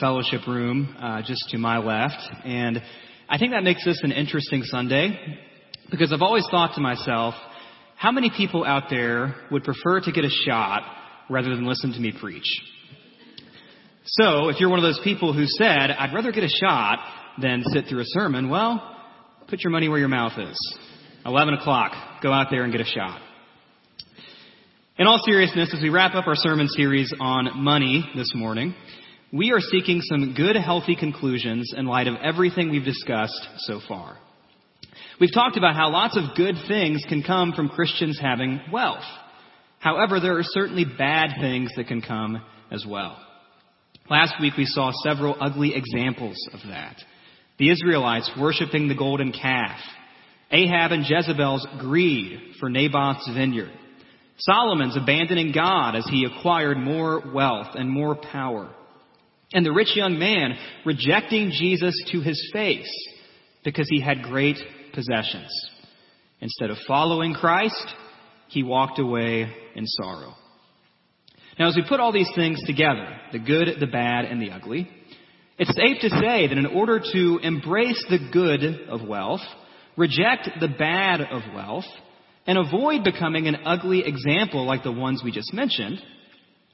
fellowship room uh, just to my left. And I think that makes this an interesting Sunday because I've always thought to myself, how many people out there would prefer to get a shot rather than listen to me preach? So, if you're one of those people who said, I'd rather get a shot than sit through a sermon, well, put your money where your mouth is. 11 o'clock, go out there and get a shot. In all seriousness, as we wrap up our sermon series on money this morning, we are seeking some good, healthy conclusions in light of everything we've discussed so far. We've talked about how lots of good things can come from Christians having wealth. However, there are certainly bad things that can come as well. Last week we saw several ugly examples of that. The Israelites worshiping the golden calf, Ahab and Jezebel's greed for Naboth's vineyard, Solomon's abandoning God as he acquired more wealth and more power, and the rich young man rejecting Jesus to his face because he had great possessions. Instead of following Christ, he walked away in sorrow. Now, as we put all these things together, the good, the bad, and the ugly, it's safe to say that in order to embrace the good of wealth, reject the bad of wealth, and avoid becoming an ugly example like the ones we just mentioned,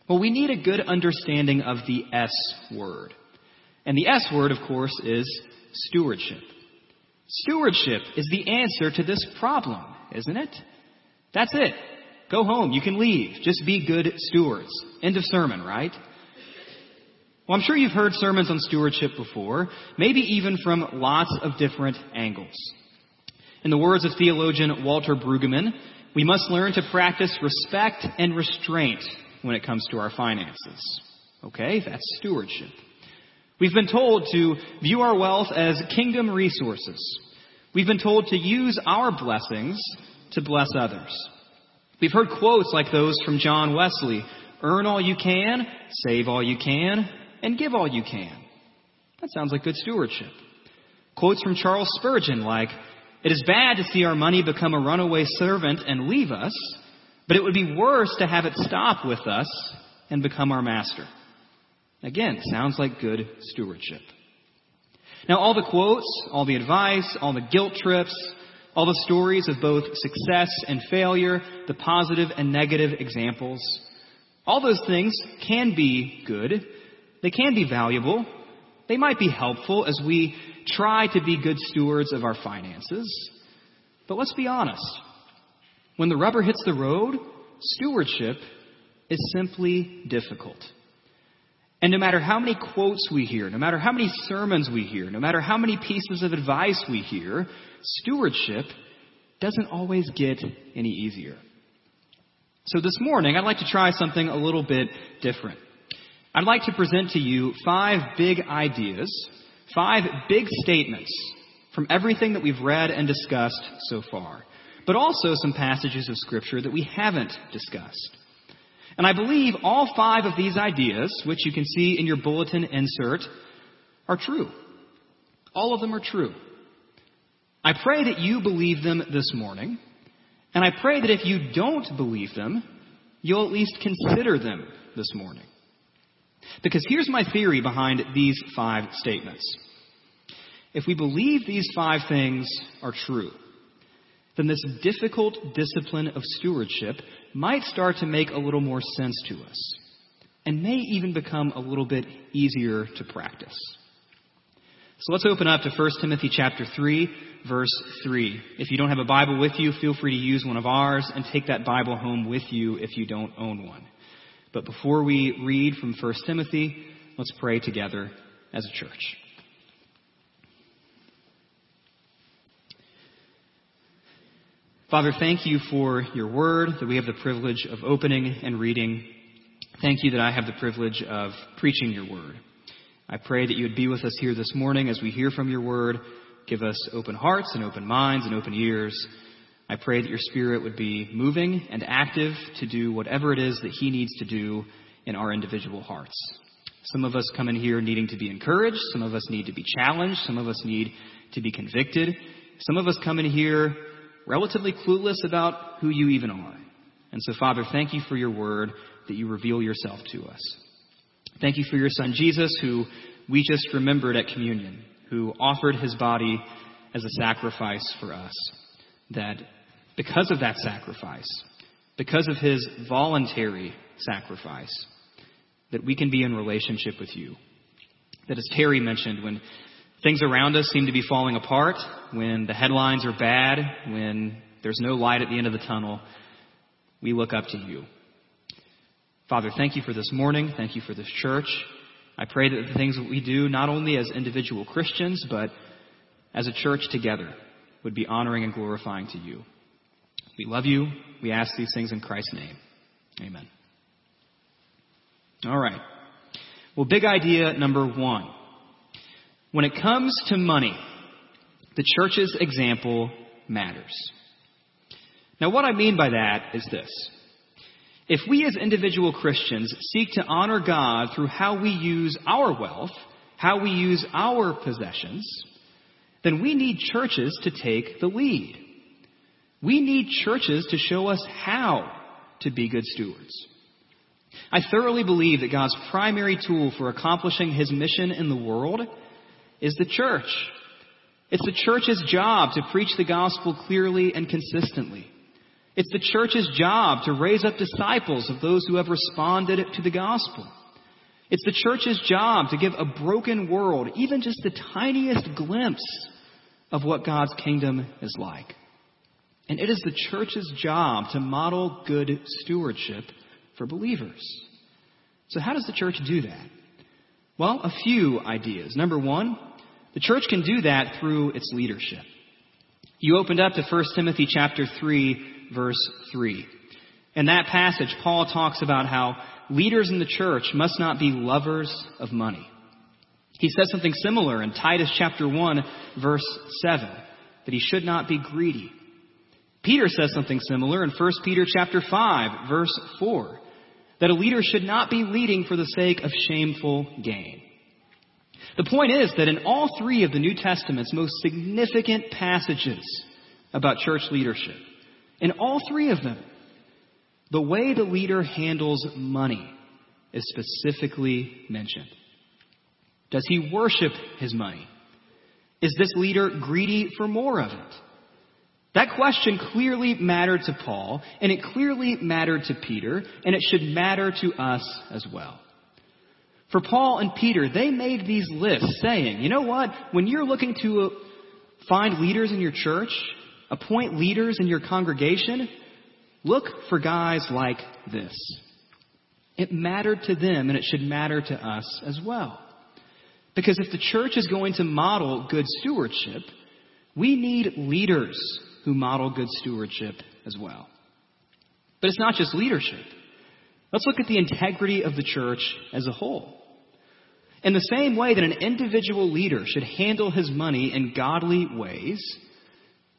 well, we need a good understanding of the S word. And the S word, of course, is stewardship. Stewardship is the answer to this problem, isn't it? That's it. Go home. You can leave. Just be good stewards. End of sermon, right? Well, I'm sure you've heard sermons on stewardship before, maybe even from lots of different angles. In the words of theologian Walter Brueggemann, we must learn to practice respect and restraint when it comes to our finances. Okay, that's stewardship. We've been told to view our wealth as kingdom resources. We've been told to use our blessings to bless others. We've heard quotes like those from John Wesley earn all you can, save all you can, and give all you can. That sounds like good stewardship. Quotes from Charles Spurgeon like, It is bad to see our money become a runaway servant and leave us, but it would be worse to have it stop with us and become our master. Again, sounds like good stewardship. Now, all the quotes, all the advice, all the guilt trips, all the stories of both success and failure, the positive and negative examples, all those things can be good. They can be valuable. They might be helpful as we try to be good stewards of our finances. But let's be honest. When the rubber hits the road, stewardship is simply difficult. And no matter how many quotes we hear, no matter how many sermons we hear, no matter how many pieces of advice we hear, stewardship doesn't always get any easier. So this morning, I'd like to try something a little bit different. I'd like to present to you five big ideas, five big statements from everything that we've read and discussed so far, but also some passages of Scripture that we haven't discussed. And I believe all five of these ideas, which you can see in your bulletin insert, are true. All of them are true. I pray that you believe them this morning, and I pray that if you don't believe them, you'll at least consider them this morning. Because here's my theory behind these five statements. If we believe these five things are true, then this difficult discipline of stewardship might start to make a little more sense to us and may even become a little bit easier to practice. So let's open up to 1 Timothy chapter 3 verse 3. If you don't have a Bible with you, feel free to use one of ours and take that Bible home with you if you don't own one. But before we read from 1 Timothy, let's pray together as a church. Father, thank you for your word that we have the privilege of opening and reading. Thank you that I have the privilege of preaching your word. I pray that you would be with us here this morning as we hear from your word. Give us open hearts and open minds and open ears. I pray that your spirit would be moving and active to do whatever it is that he needs to do in our individual hearts. Some of us come in here needing to be encouraged. Some of us need to be challenged. Some of us need to be convicted. Some of us come in here relatively clueless about who you even are. And so, Father, thank you for your word that you reveal yourself to us. Thank you for your son Jesus who we just remembered at communion, who offered his body as a sacrifice for us. That because of that sacrifice, because of his voluntary sacrifice, that we can be in relationship with you. That as Terry mentioned, when things around us seem to be falling apart, when the headlines are bad, when there's no light at the end of the tunnel, we look up to you. Father, thank you for this morning. Thank you for this church. I pray that the things that we do, not only as individual Christians, but as a church together, would be honoring and glorifying to you. We love you. We ask these things in Christ's name. Amen. All right. Well, big idea number one. When it comes to money, the church's example matters. Now, what I mean by that is this. If we as individual Christians seek to honor God through how we use our wealth, how we use our possessions, then we need churches to take the lead. We need churches to show us how to be good stewards. I thoroughly believe that God's primary tool for accomplishing his mission in the world is the church. It's the church's job to preach the gospel clearly and consistently. It's the church's job to raise up disciples of those who have responded to the gospel. It's the church's job to give a broken world even just the tiniest glimpse of what God's kingdom is like. And it is the church's job to model good stewardship for believers. So, how does the church do that? Well, a few ideas. Number one, the church can do that through its leadership. You opened up to 1 Timothy chapter 3 verse 3. In that passage, Paul talks about how leaders in the church must not be lovers of money. He says something similar in Titus chapter 1 verse 7, that he should not be greedy. Peter says something similar in 1 Peter chapter 5 verse 4, that a leader should not be leading for the sake of shameful gain. The point is that in all three of the New Testament's most significant passages about church leadership, in all three of them, the way the leader handles money is specifically mentioned. Does he worship his money? Is this leader greedy for more of it? That question clearly mattered to Paul, and it clearly mattered to Peter, and it should matter to us as well. For Paul and Peter, they made these lists saying, you know what? When you're looking to uh, find leaders in your church, appoint leaders in your congregation, look for guys like this. It mattered to them and it should matter to us as well. Because if the church is going to model good stewardship, we need leaders who model good stewardship as well. But it's not just leadership. Let's look at the integrity of the church as a whole. In the same way that an individual leader should handle his money in godly ways,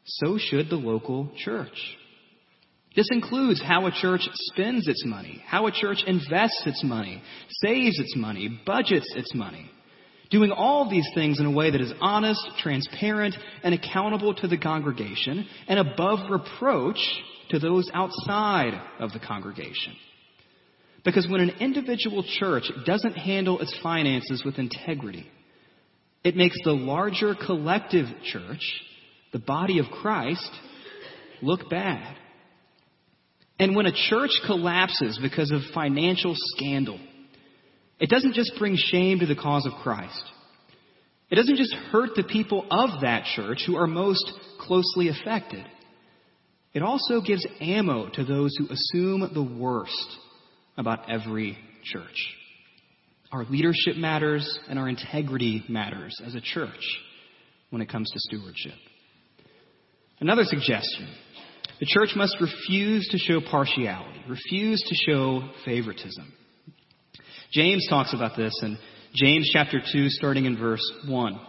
so should the local church. This includes how a church spends its money, how a church invests its money, saves its money, budgets its money. Doing all these things in a way that is honest, transparent, and accountable to the congregation, and above reproach to those outside of the congregation. Because when an individual church doesn't handle its finances with integrity, it makes the larger collective church the body of Christ, look bad. And when a church collapses because of financial scandal, it doesn't just bring shame to the cause of Christ. It doesn't just hurt the people of that church who are most closely affected. It also gives ammo to those who assume the worst about every church. Our leadership matters and our integrity matters as a church when it comes to stewardship. Another suggestion the church must refuse to show partiality, refuse to show favoritism. James talks about this in James chapter 2, starting in verse 1.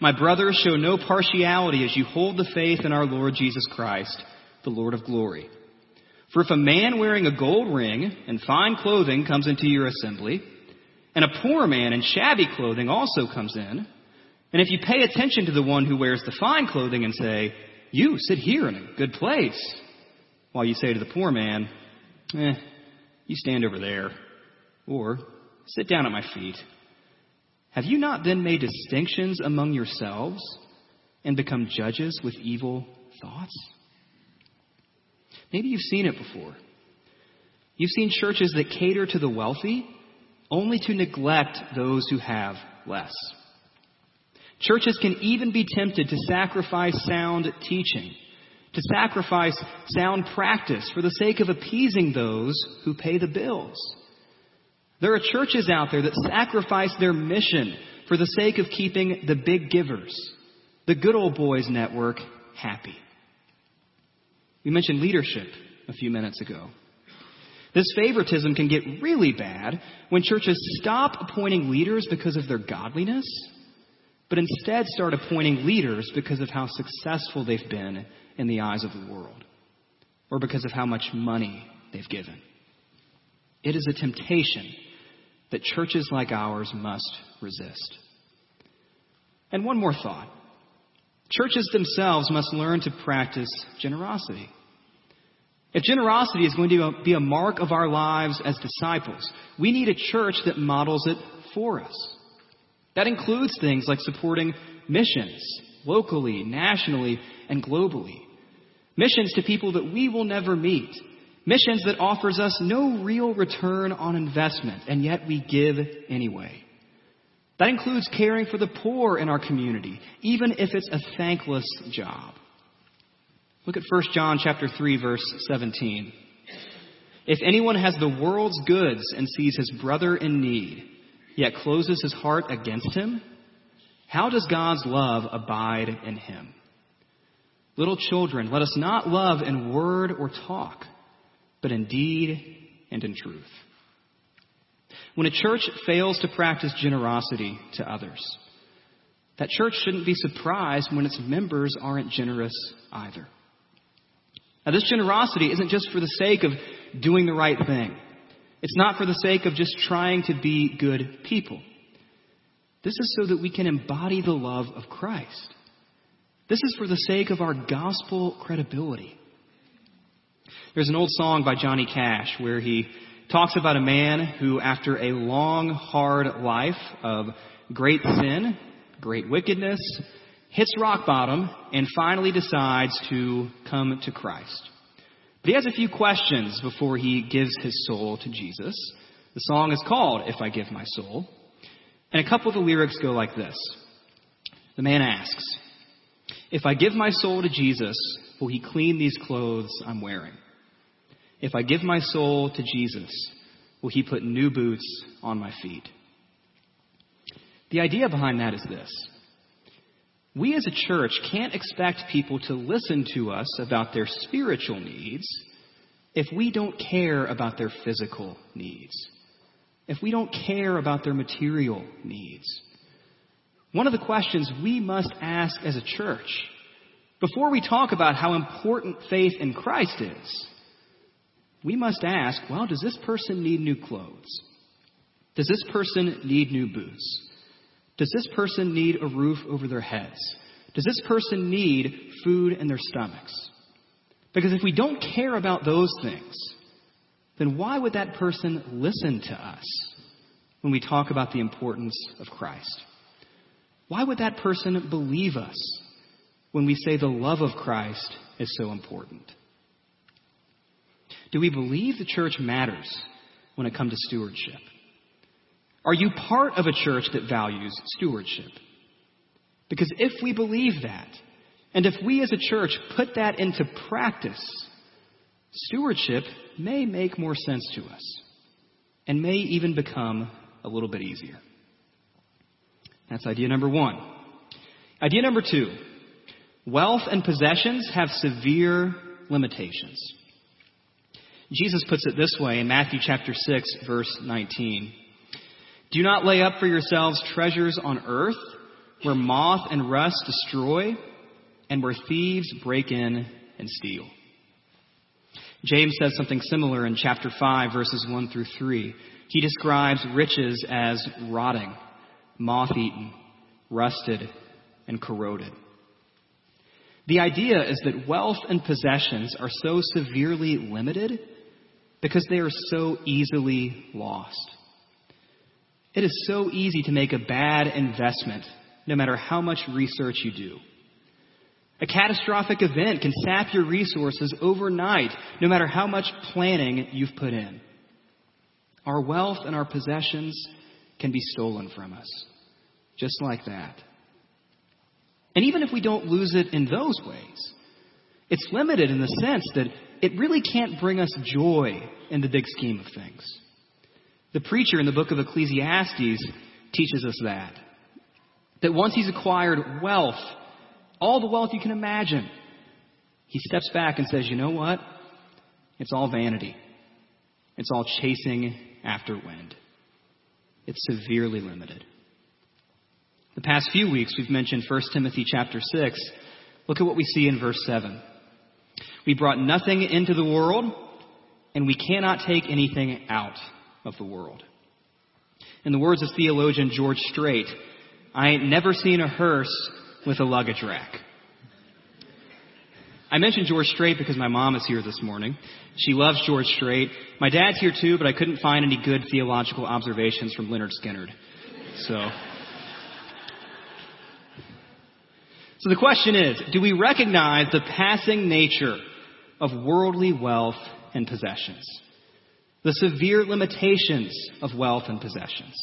My brothers, show no partiality as you hold the faith in our Lord Jesus Christ, the Lord of glory. For if a man wearing a gold ring and fine clothing comes into your assembly, and a poor man in shabby clothing also comes in, and if you pay attention to the one who wears the fine clothing and say, You sit here in a good place, while you say to the poor man, Eh, you stand over there, or sit down at my feet, Have you not then made distinctions among yourselves and become judges with evil thoughts? Maybe you've seen it before. You've seen churches that cater to the wealthy only to neglect those who have less. Churches can even be tempted to sacrifice sound teaching, to sacrifice sound practice for the sake of appeasing those who pay the bills. There are churches out there that sacrifice their mission for the sake of keeping the big givers, the good old boys network, happy. We mentioned leadership a few minutes ago. This favoritism can get really bad when churches stop appointing leaders because of their godliness, but instead start appointing leaders because of how successful they've been in the eyes of the world, or because of how much money they've given. It is a temptation that churches like ours must resist. And one more thought. Churches themselves must learn to practice generosity. If generosity is going to be a mark of our lives as disciples, we need a church that models it for us. That includes things like supporting missions, locally, nationally, and globally. Missions to people that we will never meet. Missions that offers us no real return on investment, and yet we give anyway. That includes caring for the poor in our community, even if it's a thankless job. Look at 1 John chapter 3 verse 17. If anyone has the world's goods and sees his brother in need, yet closes his heart against him, how does God's love abide in him? Little children, let us not love in word or talk, but in deed and in truth. When a church fails to practice generosity to others, that church shouldn't be surprised when its members aren't generous either. Now, this generosity isn't just for the sake of doing the right thing. It's not for the sake of just trying to be good people. This is so that we can embody the love of Christ. This is for the sake of our gospel credibility. There's an old song by Johnny Cash where he talks about a man who, after a long, hard life of great sin, great wickedness, hits rock bottom, and finally decides to come to Christ. But he has a few questions before he gives his soul to Jesus. The song is called If I Give My Soul. And a couple of the lyrics go like this The man asks, If I give my soul to Jesus, will he clean these clothes I'm wearing? If I give my soul to Jesus, will he put new boots on my feet? The idea behind that is this we as a church can't expect people to listen to us about their spiritual needs if we don't care about their physical needs, if we don't care about their material needs. One of the questions we must ask as a church before we talk about how important faith in Christ is, we must ask, well, does this person need new clothes? Does this person need new boots? Does this person need a roof over their heads? Does this person need food in their stomachs? Because if we don't care about those things, then why would that person listen to us when we talk about the importance of Christ? Why would that person believe us when we say the love of Christ is so important? Do we believe the church matters when it comes to stewardship? Are you part of a church that values stewardship? Because if we believe that, and if we as a church put that into practice, stewardship may make more sense to us and may even become a little bit easier. That's idea number one. Idea number two wealth and possessions have severe limitations. Jesus puts it this way in Matthew chapter 6, verse 19. Do not lay up for yourselves treasures on earth where moth and rust destroy and where thieves break in and steal. James says something similar in chapter 5, verses 1 through 3. He describes riches as rotting, moth eaten, rusted, and corroded. The idea is that wealth and possessions are so severely limited because they are so easily lost. It is so easy to make a bad investment, no matter how much research you do. A catastrophic event can sap your resources overnight, no matter how much planning you've put in. Our wealth and our possessions can be stolen from us, just like that. And even if we don't lose it in those ways, it's limited in the sense that it really can't bring us joy in the big scheme of things. The preacher in the book of Ecclesiastes teaches us that. That once he's acquired wealth, all the wealth you can imagine, he steps back and says, you know what? It's all vanity. It's all chasing after wind. It's severely limited. The past few weeks we've mentioned 1 Timothy chapter 6. Look at what we see in verse 7. We brought nothing into the world, and we cannot take anything out of the world. In the words of theologian George Strait, I ain't never seen a hearse with a luggage rack. I mentioned George Strait because my mom is here this morning. She loves George Strait. My dad's here too, but I couldn't find any good theological observations from Lynyrd Skynyrd. So. So the question is, do we recognize the passing nature of worldly wealth and possessions? the severe limitations of wealth and possessions.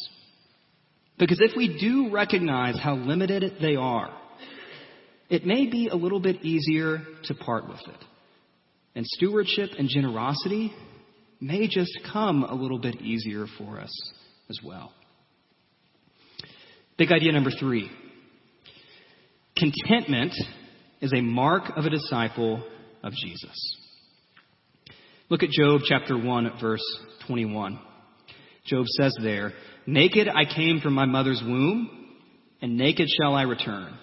Because if we do recognize how limited they are, it may be a little bit easier to part with it. And stewardship and generosity may just come a little bit easier for us as well. Big idea number three contentment is a mark of a disciple of Jesus. Look at Job chapter 1, verse 21. Job says there, Naked I came from my mother's womb, and naked shall I return.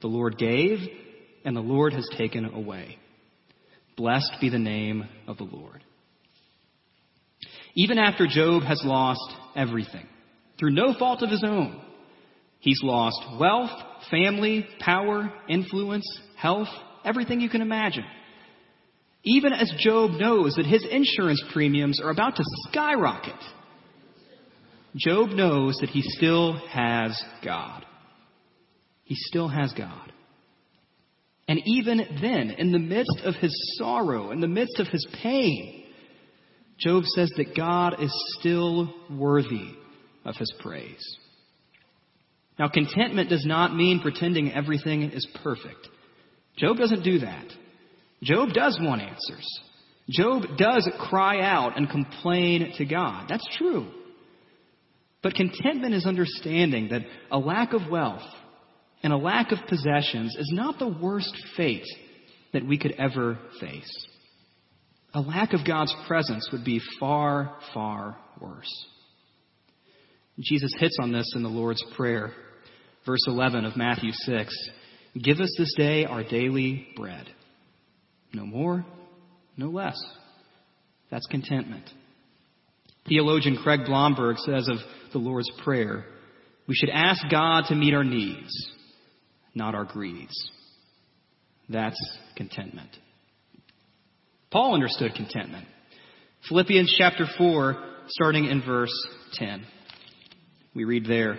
The Lord gave, and the Lord has taken away. Blessed be the name of the Lord. Even after Job has lost everything, through no fault of his own, he's lost wealth, family, power, influence, health, everything you can imagine. Even as Job knows that his insurance premiums are about to skyrocket, Job knows that he still has God. He still has God. And even then, in the midst of his sorrow, in the midst of his pain, Job says that God is still worthy of his praise. Now, contentment does not mean pretending everything is perfect. Job doesn't do that. Job does want answers. Job does cry out and complain to God. That's true. But contentment is understanding that a lack of wealth and a lack of possessions is not the worst fate that we could ever face. A lack of God's presence would be far, far worse. Jesus hits on this in the Lord's Prayer, verse 11 of Matthew 6. Give us this day our daily bread. No more, no less. That's contentment. Theologian Craig Blomberg says of the Lord's Prayer, we should ask God to meet our needs, not our greeds. That's contentment. Paul understood contentment. Philippians chapter 4, starting in verse 10. We read there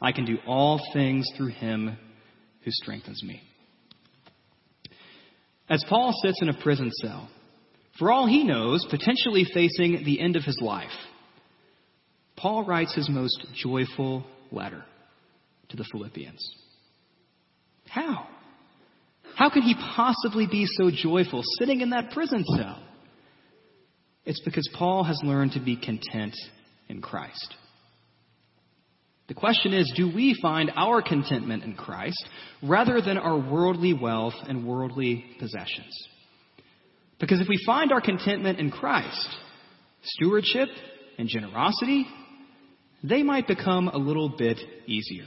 I can do all things through him who strengthens me. As Paul sits in a prison cell, for all he knows, potentially facing the end of his life, Paul writes his most joyful letter to the Philippians. How? How can he possibly be so joyful sitting in that prison cell? It's because Paul has learned to be content in Christ. The question is, do we find our contentment in Christ rather than our worldly wealth and worldly possessions? Because if we find our contentment in Christ, stewardship and generosity, they might become a little bit easier.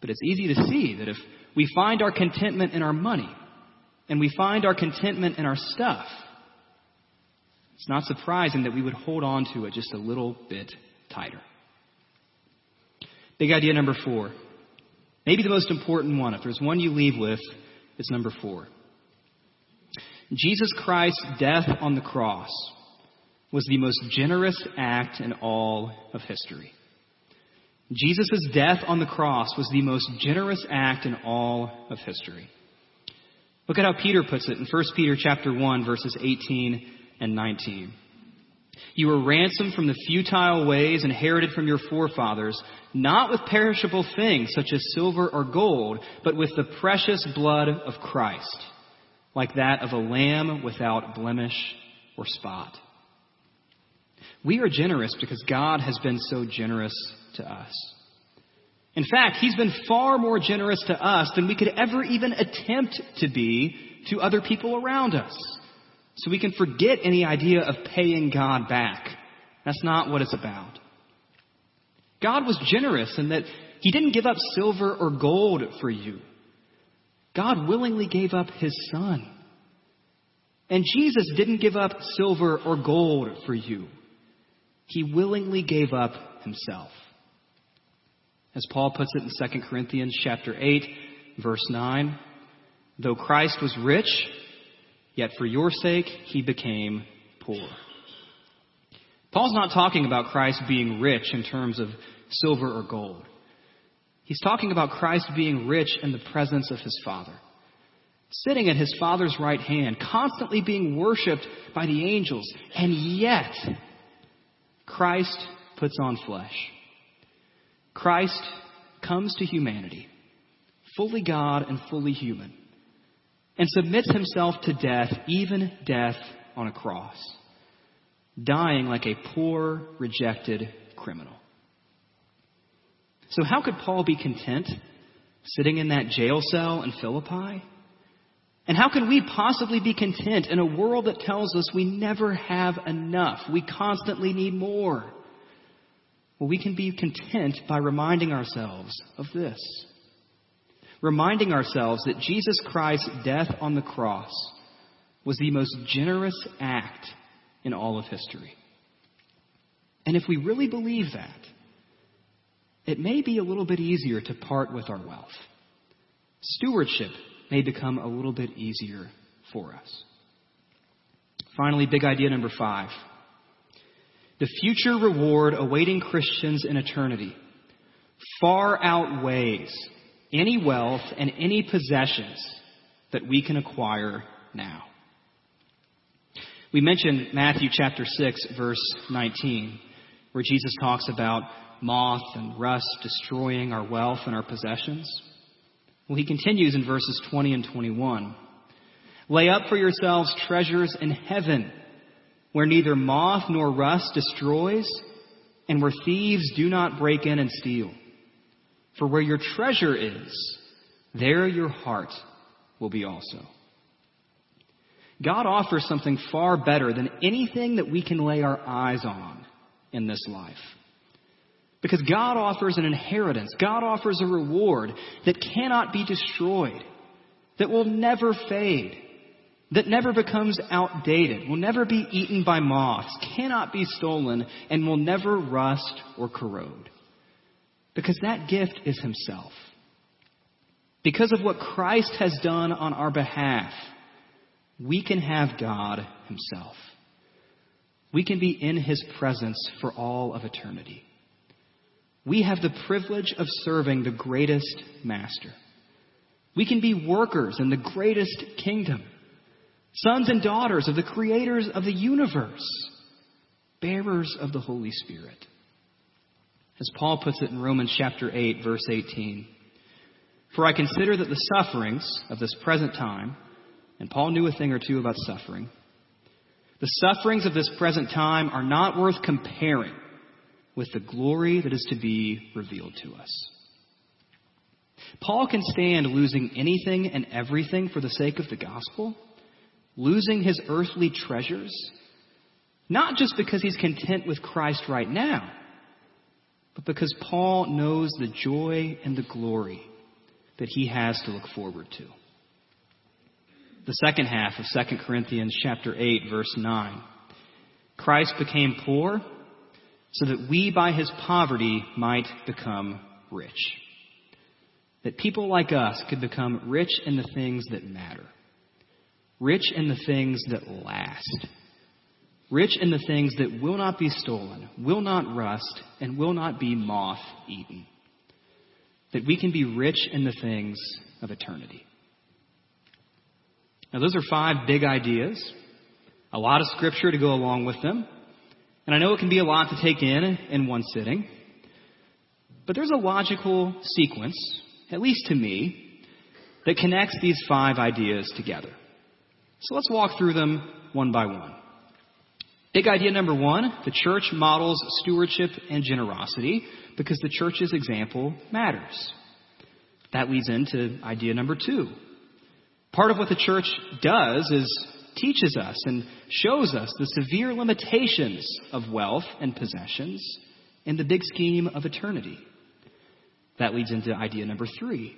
But it's easy to see that if we find our contentment in our money and we find our contentment in our stuff, it's not surprising that we would hold on to it just a little bit tighter. Big idea number four. Maybe the most important one. If there's one you leave with, it's number four. Jesus Christ's death on the cross was the most generous act in all of history. Jesus' death on the cross was the most generous act in all of history. Look at how Peter puts it in 1 Peter chapter 1 verses 18 and 19. You were ransomed from the futile ways inherited from your forefathers, not with perishable things such as silver or gold, but with the precious blood of Christ, like that of a lamb without blemish or spot. We are generous because God has been so generous to us. In fact, He's been far more generous to us than we could ever even attempt to be to other people around us. So we can forget any idea of paying God back. That's not what it's about. God was generous in that He didn't give up silver or gold for you. God willingly gave up His Son. And Jesus didn't give up silver or gold for you. He willingly gave up Himself. As Paul puts it in 2 Corinthians chapter 8, verse 9, though Christ was rich, Yet for your sake, he became poor. Paul's not talking about Christ being rich in terms of silver or gold. He's talking about Christ being rich in the presence of his Father, sitting at his Father's right hand, constantly being worshiped by the angels, and yet Christ puts on flesh. Christ comes to humanity, fully God and fully human and submits himself to death, even death on a cross, dying like a poor, rejected criminal. So, how could Paul be content sitting in that jail cell in Philippi? And how can we possibly be content in a world that tells us we never have enough? We constantly need more. Well, we can be content by reminding ourselves of this reminding ourselves that Jesus Christ's death on the cross was the most generous act in all of history. And if we really believe that, it may be a little bit easier to part with our wealth. Stewardship may become a little bit easier for us. Finally, big idea number five. The future reward awaiting Christians in eternity far outweighs any wealth and any possessions that we can acquire now. We mentioned Matthew chapter 6 verse 19 where Jesus talks about moth and rust destroying our wealth and our possessions. Well, he continues in verses 20 and 21. Lay up for yourselves treasures in heaven where neither moth nor rust destroys and where thieves do not break in and steal. For where your treasure is, there your heart will be also. God offers something far better than anything that we can lay our eyes on in this life. Because God offers an inheritance, God offers a reward that cannot be destroyed, that will never fade, that never becomes outdated, will never be eaten by moths, cannot be stolen, and will never rust or corrode. Because that gift is Himself. Because of what Christ has done on our behalf, we can have God Himself. We can be in His presence for all of eternity. We have the privilege of serving the greatest master. We can be workers in the greatest kingdom, sons and daughters of the creators of the universe, bearers of the Holy Spirit. As Paul puts it in Romans chapter 8, verse 18. For I consider that the sufferings of this present time, and Paul knew a thing or two about suffering, the sufferings of this present time are not worth comparing with the glory that is to be revealed to us. Paul can stand losing anything and everything for the sake of the gospel, losing his earthly treasures, not just because he's content with Christ right now but because Paul knows the joy and the glory that he has to look forward to. The second half of 2 Corinthians chapter 8 verse 9. Christ became poor so that we by his poverty might become rich. That people like us could become rich in the things that matter. Rich in the things that last. Rich in the things that will not be stolen, will not rust, and will not be moth eaten. That we can be rich in the things of eternity. Now, those are five big ideas, a lot of scripture to go along with them. And I know it can be a lot to take in in one sitting. But there's a logical sequence, at least to me, that connects these five ideas together. So let's walk through them one by one. Big idea number one the church models stewardship and generosity because the church's example matters. That leads into idea number two. Part of what the church does is teaches us and shows us the severe limitations of wealth and possessions in the big scheme of eternity. That leads into idea number three.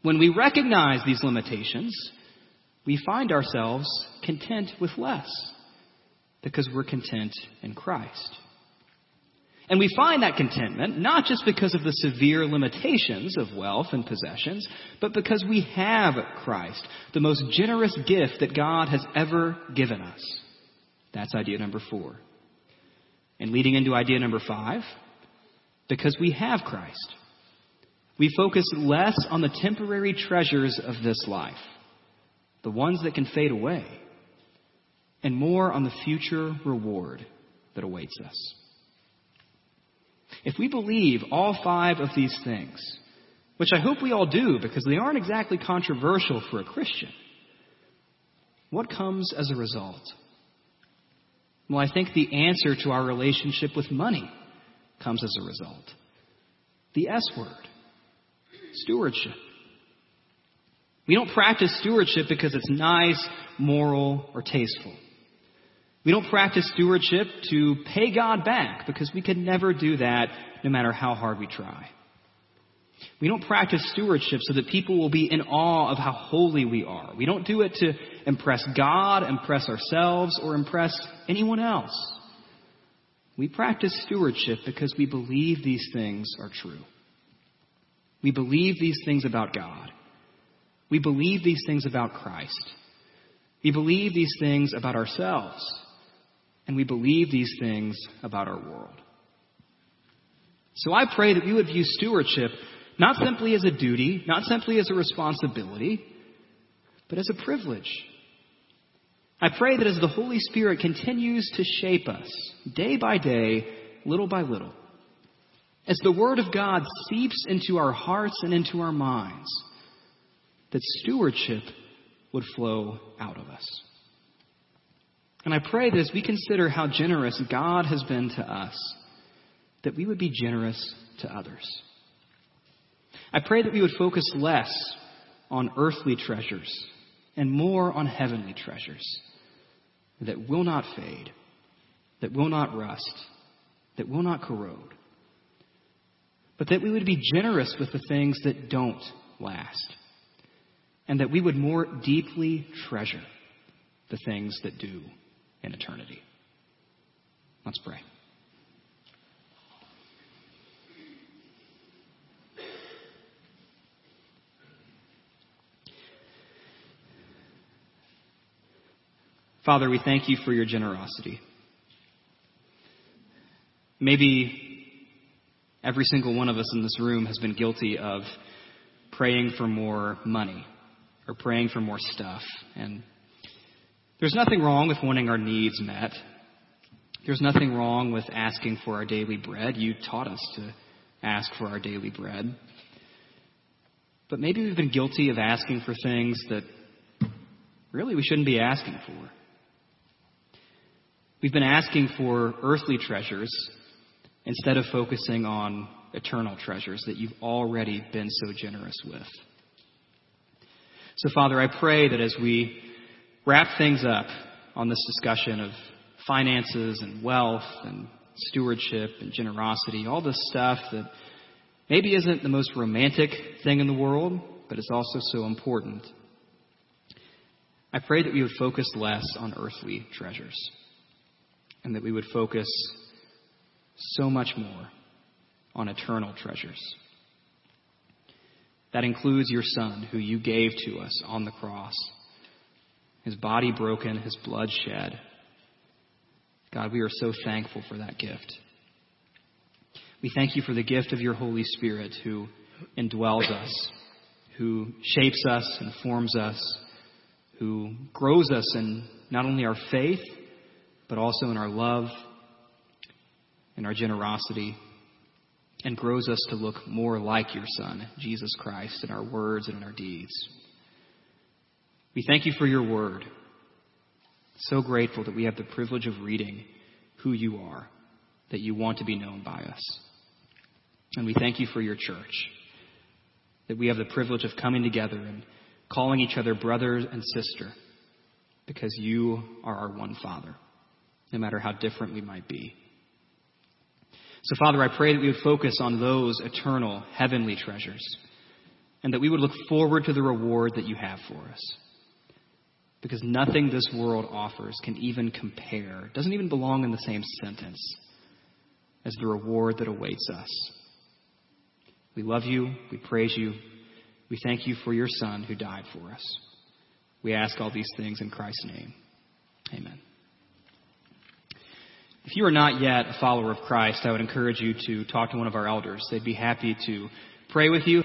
When we recognize these limitations, we find ourselves content with less because we're content in Christ. And we find that contentment not just because of the severe limitations of wealth and possessions, but because we have Christ, the most generous gift that God has ever given us. That's idea number four. And leading into idea number five, because we have Christ. We focus less on the temporary treasures of this life, the ones that can fade away, and more on the future reward that awaits us. If we believe all five of these things, which I hope we all do because they aren't exactly controversial for a Christian, what comes as a result? Well, I think the answer to our relationship with money comes as a result. The S word stewardship. We don't practice stewardship because it's nice, moral, or tasteful. We don't practice stewardship to pay God back because we could never do that no matter how hard we try. We don't practice stewardship so that people will be in awe of how holy we are. We don't do it to impress God, impress ourselves, or impress anyone else. We practice stewardship because we believe these things are true. We believe these things about God. We believe these things about Christ. We believe these things about ourselves and we believe these things about our world. So I pray that we would view stewardship not simply as a duty, not simply as a responsibility, but as a privilege. I pray that as the Holy Spirit continues to shape us day by day, little by little, as the Word of God seeps into our hearts and into our minds, that stewardship would flow out of us. And I pray that as we consider how generous God has been to us, that we would be generous to others. I pray that we would focus less on earthly treasures and more on heavenly treasures that will not fade, that will not rust, that will not corrode, but that we would be generous with the things that don't last, and that we would more deeply treasure the things that do in eternity. Let's pray. Father, we thank you for your generosity. Maybe every single one of us in this room has been guilty of praying for more money or praying for more stuff and there's nothing wrong with wanting our needs met. There's nothing wrong with asking for our daily bread. You taught us to ask for our daily bread. But maybe we've been guilty of asking for things that really we shouldn't be asking for. We've been asking for earthly treasures instead of focusing on eternal treasures that you've already been so generous with. So, Father, I pray that as we wrap things up on this discussion of finances and wealth and stewardship and generosity, all the stuff that maybe isn't the most romantic thing in the world, but it's also so important. I pray that we would focus less on earthly treasures and that we would focus so much more on eternal treasures. That includes your Son, who you gave to us on the cross, his body broken, his blood shed. God, we are so thankful for that gift. We thank you for the gift of your Holy Spirit who indwells us, who shapes us and forms us, who grows us in not only our faith, but also in our love and our generosity, and grows us to look more like your Son, Jesus Christ, in our words and in our deeds. We thank you for your word. So grateful that we have the privilege of reading who you are, that you want to be known by us. And we thank you for your church, that we have the privilege of coming together and calling each other brother and sister because you are our one Father, no matter how different we might be. So, Father, I pray that we would focus on those eternal, heavenly treasures, and that we would look forward to the reward that you have for us. Because nothing this world offers can even compare, doesn't even belong in the same sentence as the reward that awaits us. We love you, we praise you, we thank you for your Son who died for us. We ask all these things in Christ's name. Amen. If you are not yet a follower of Christ, I would encourage you to talk to one of our elders. They'd be happy to pray with you.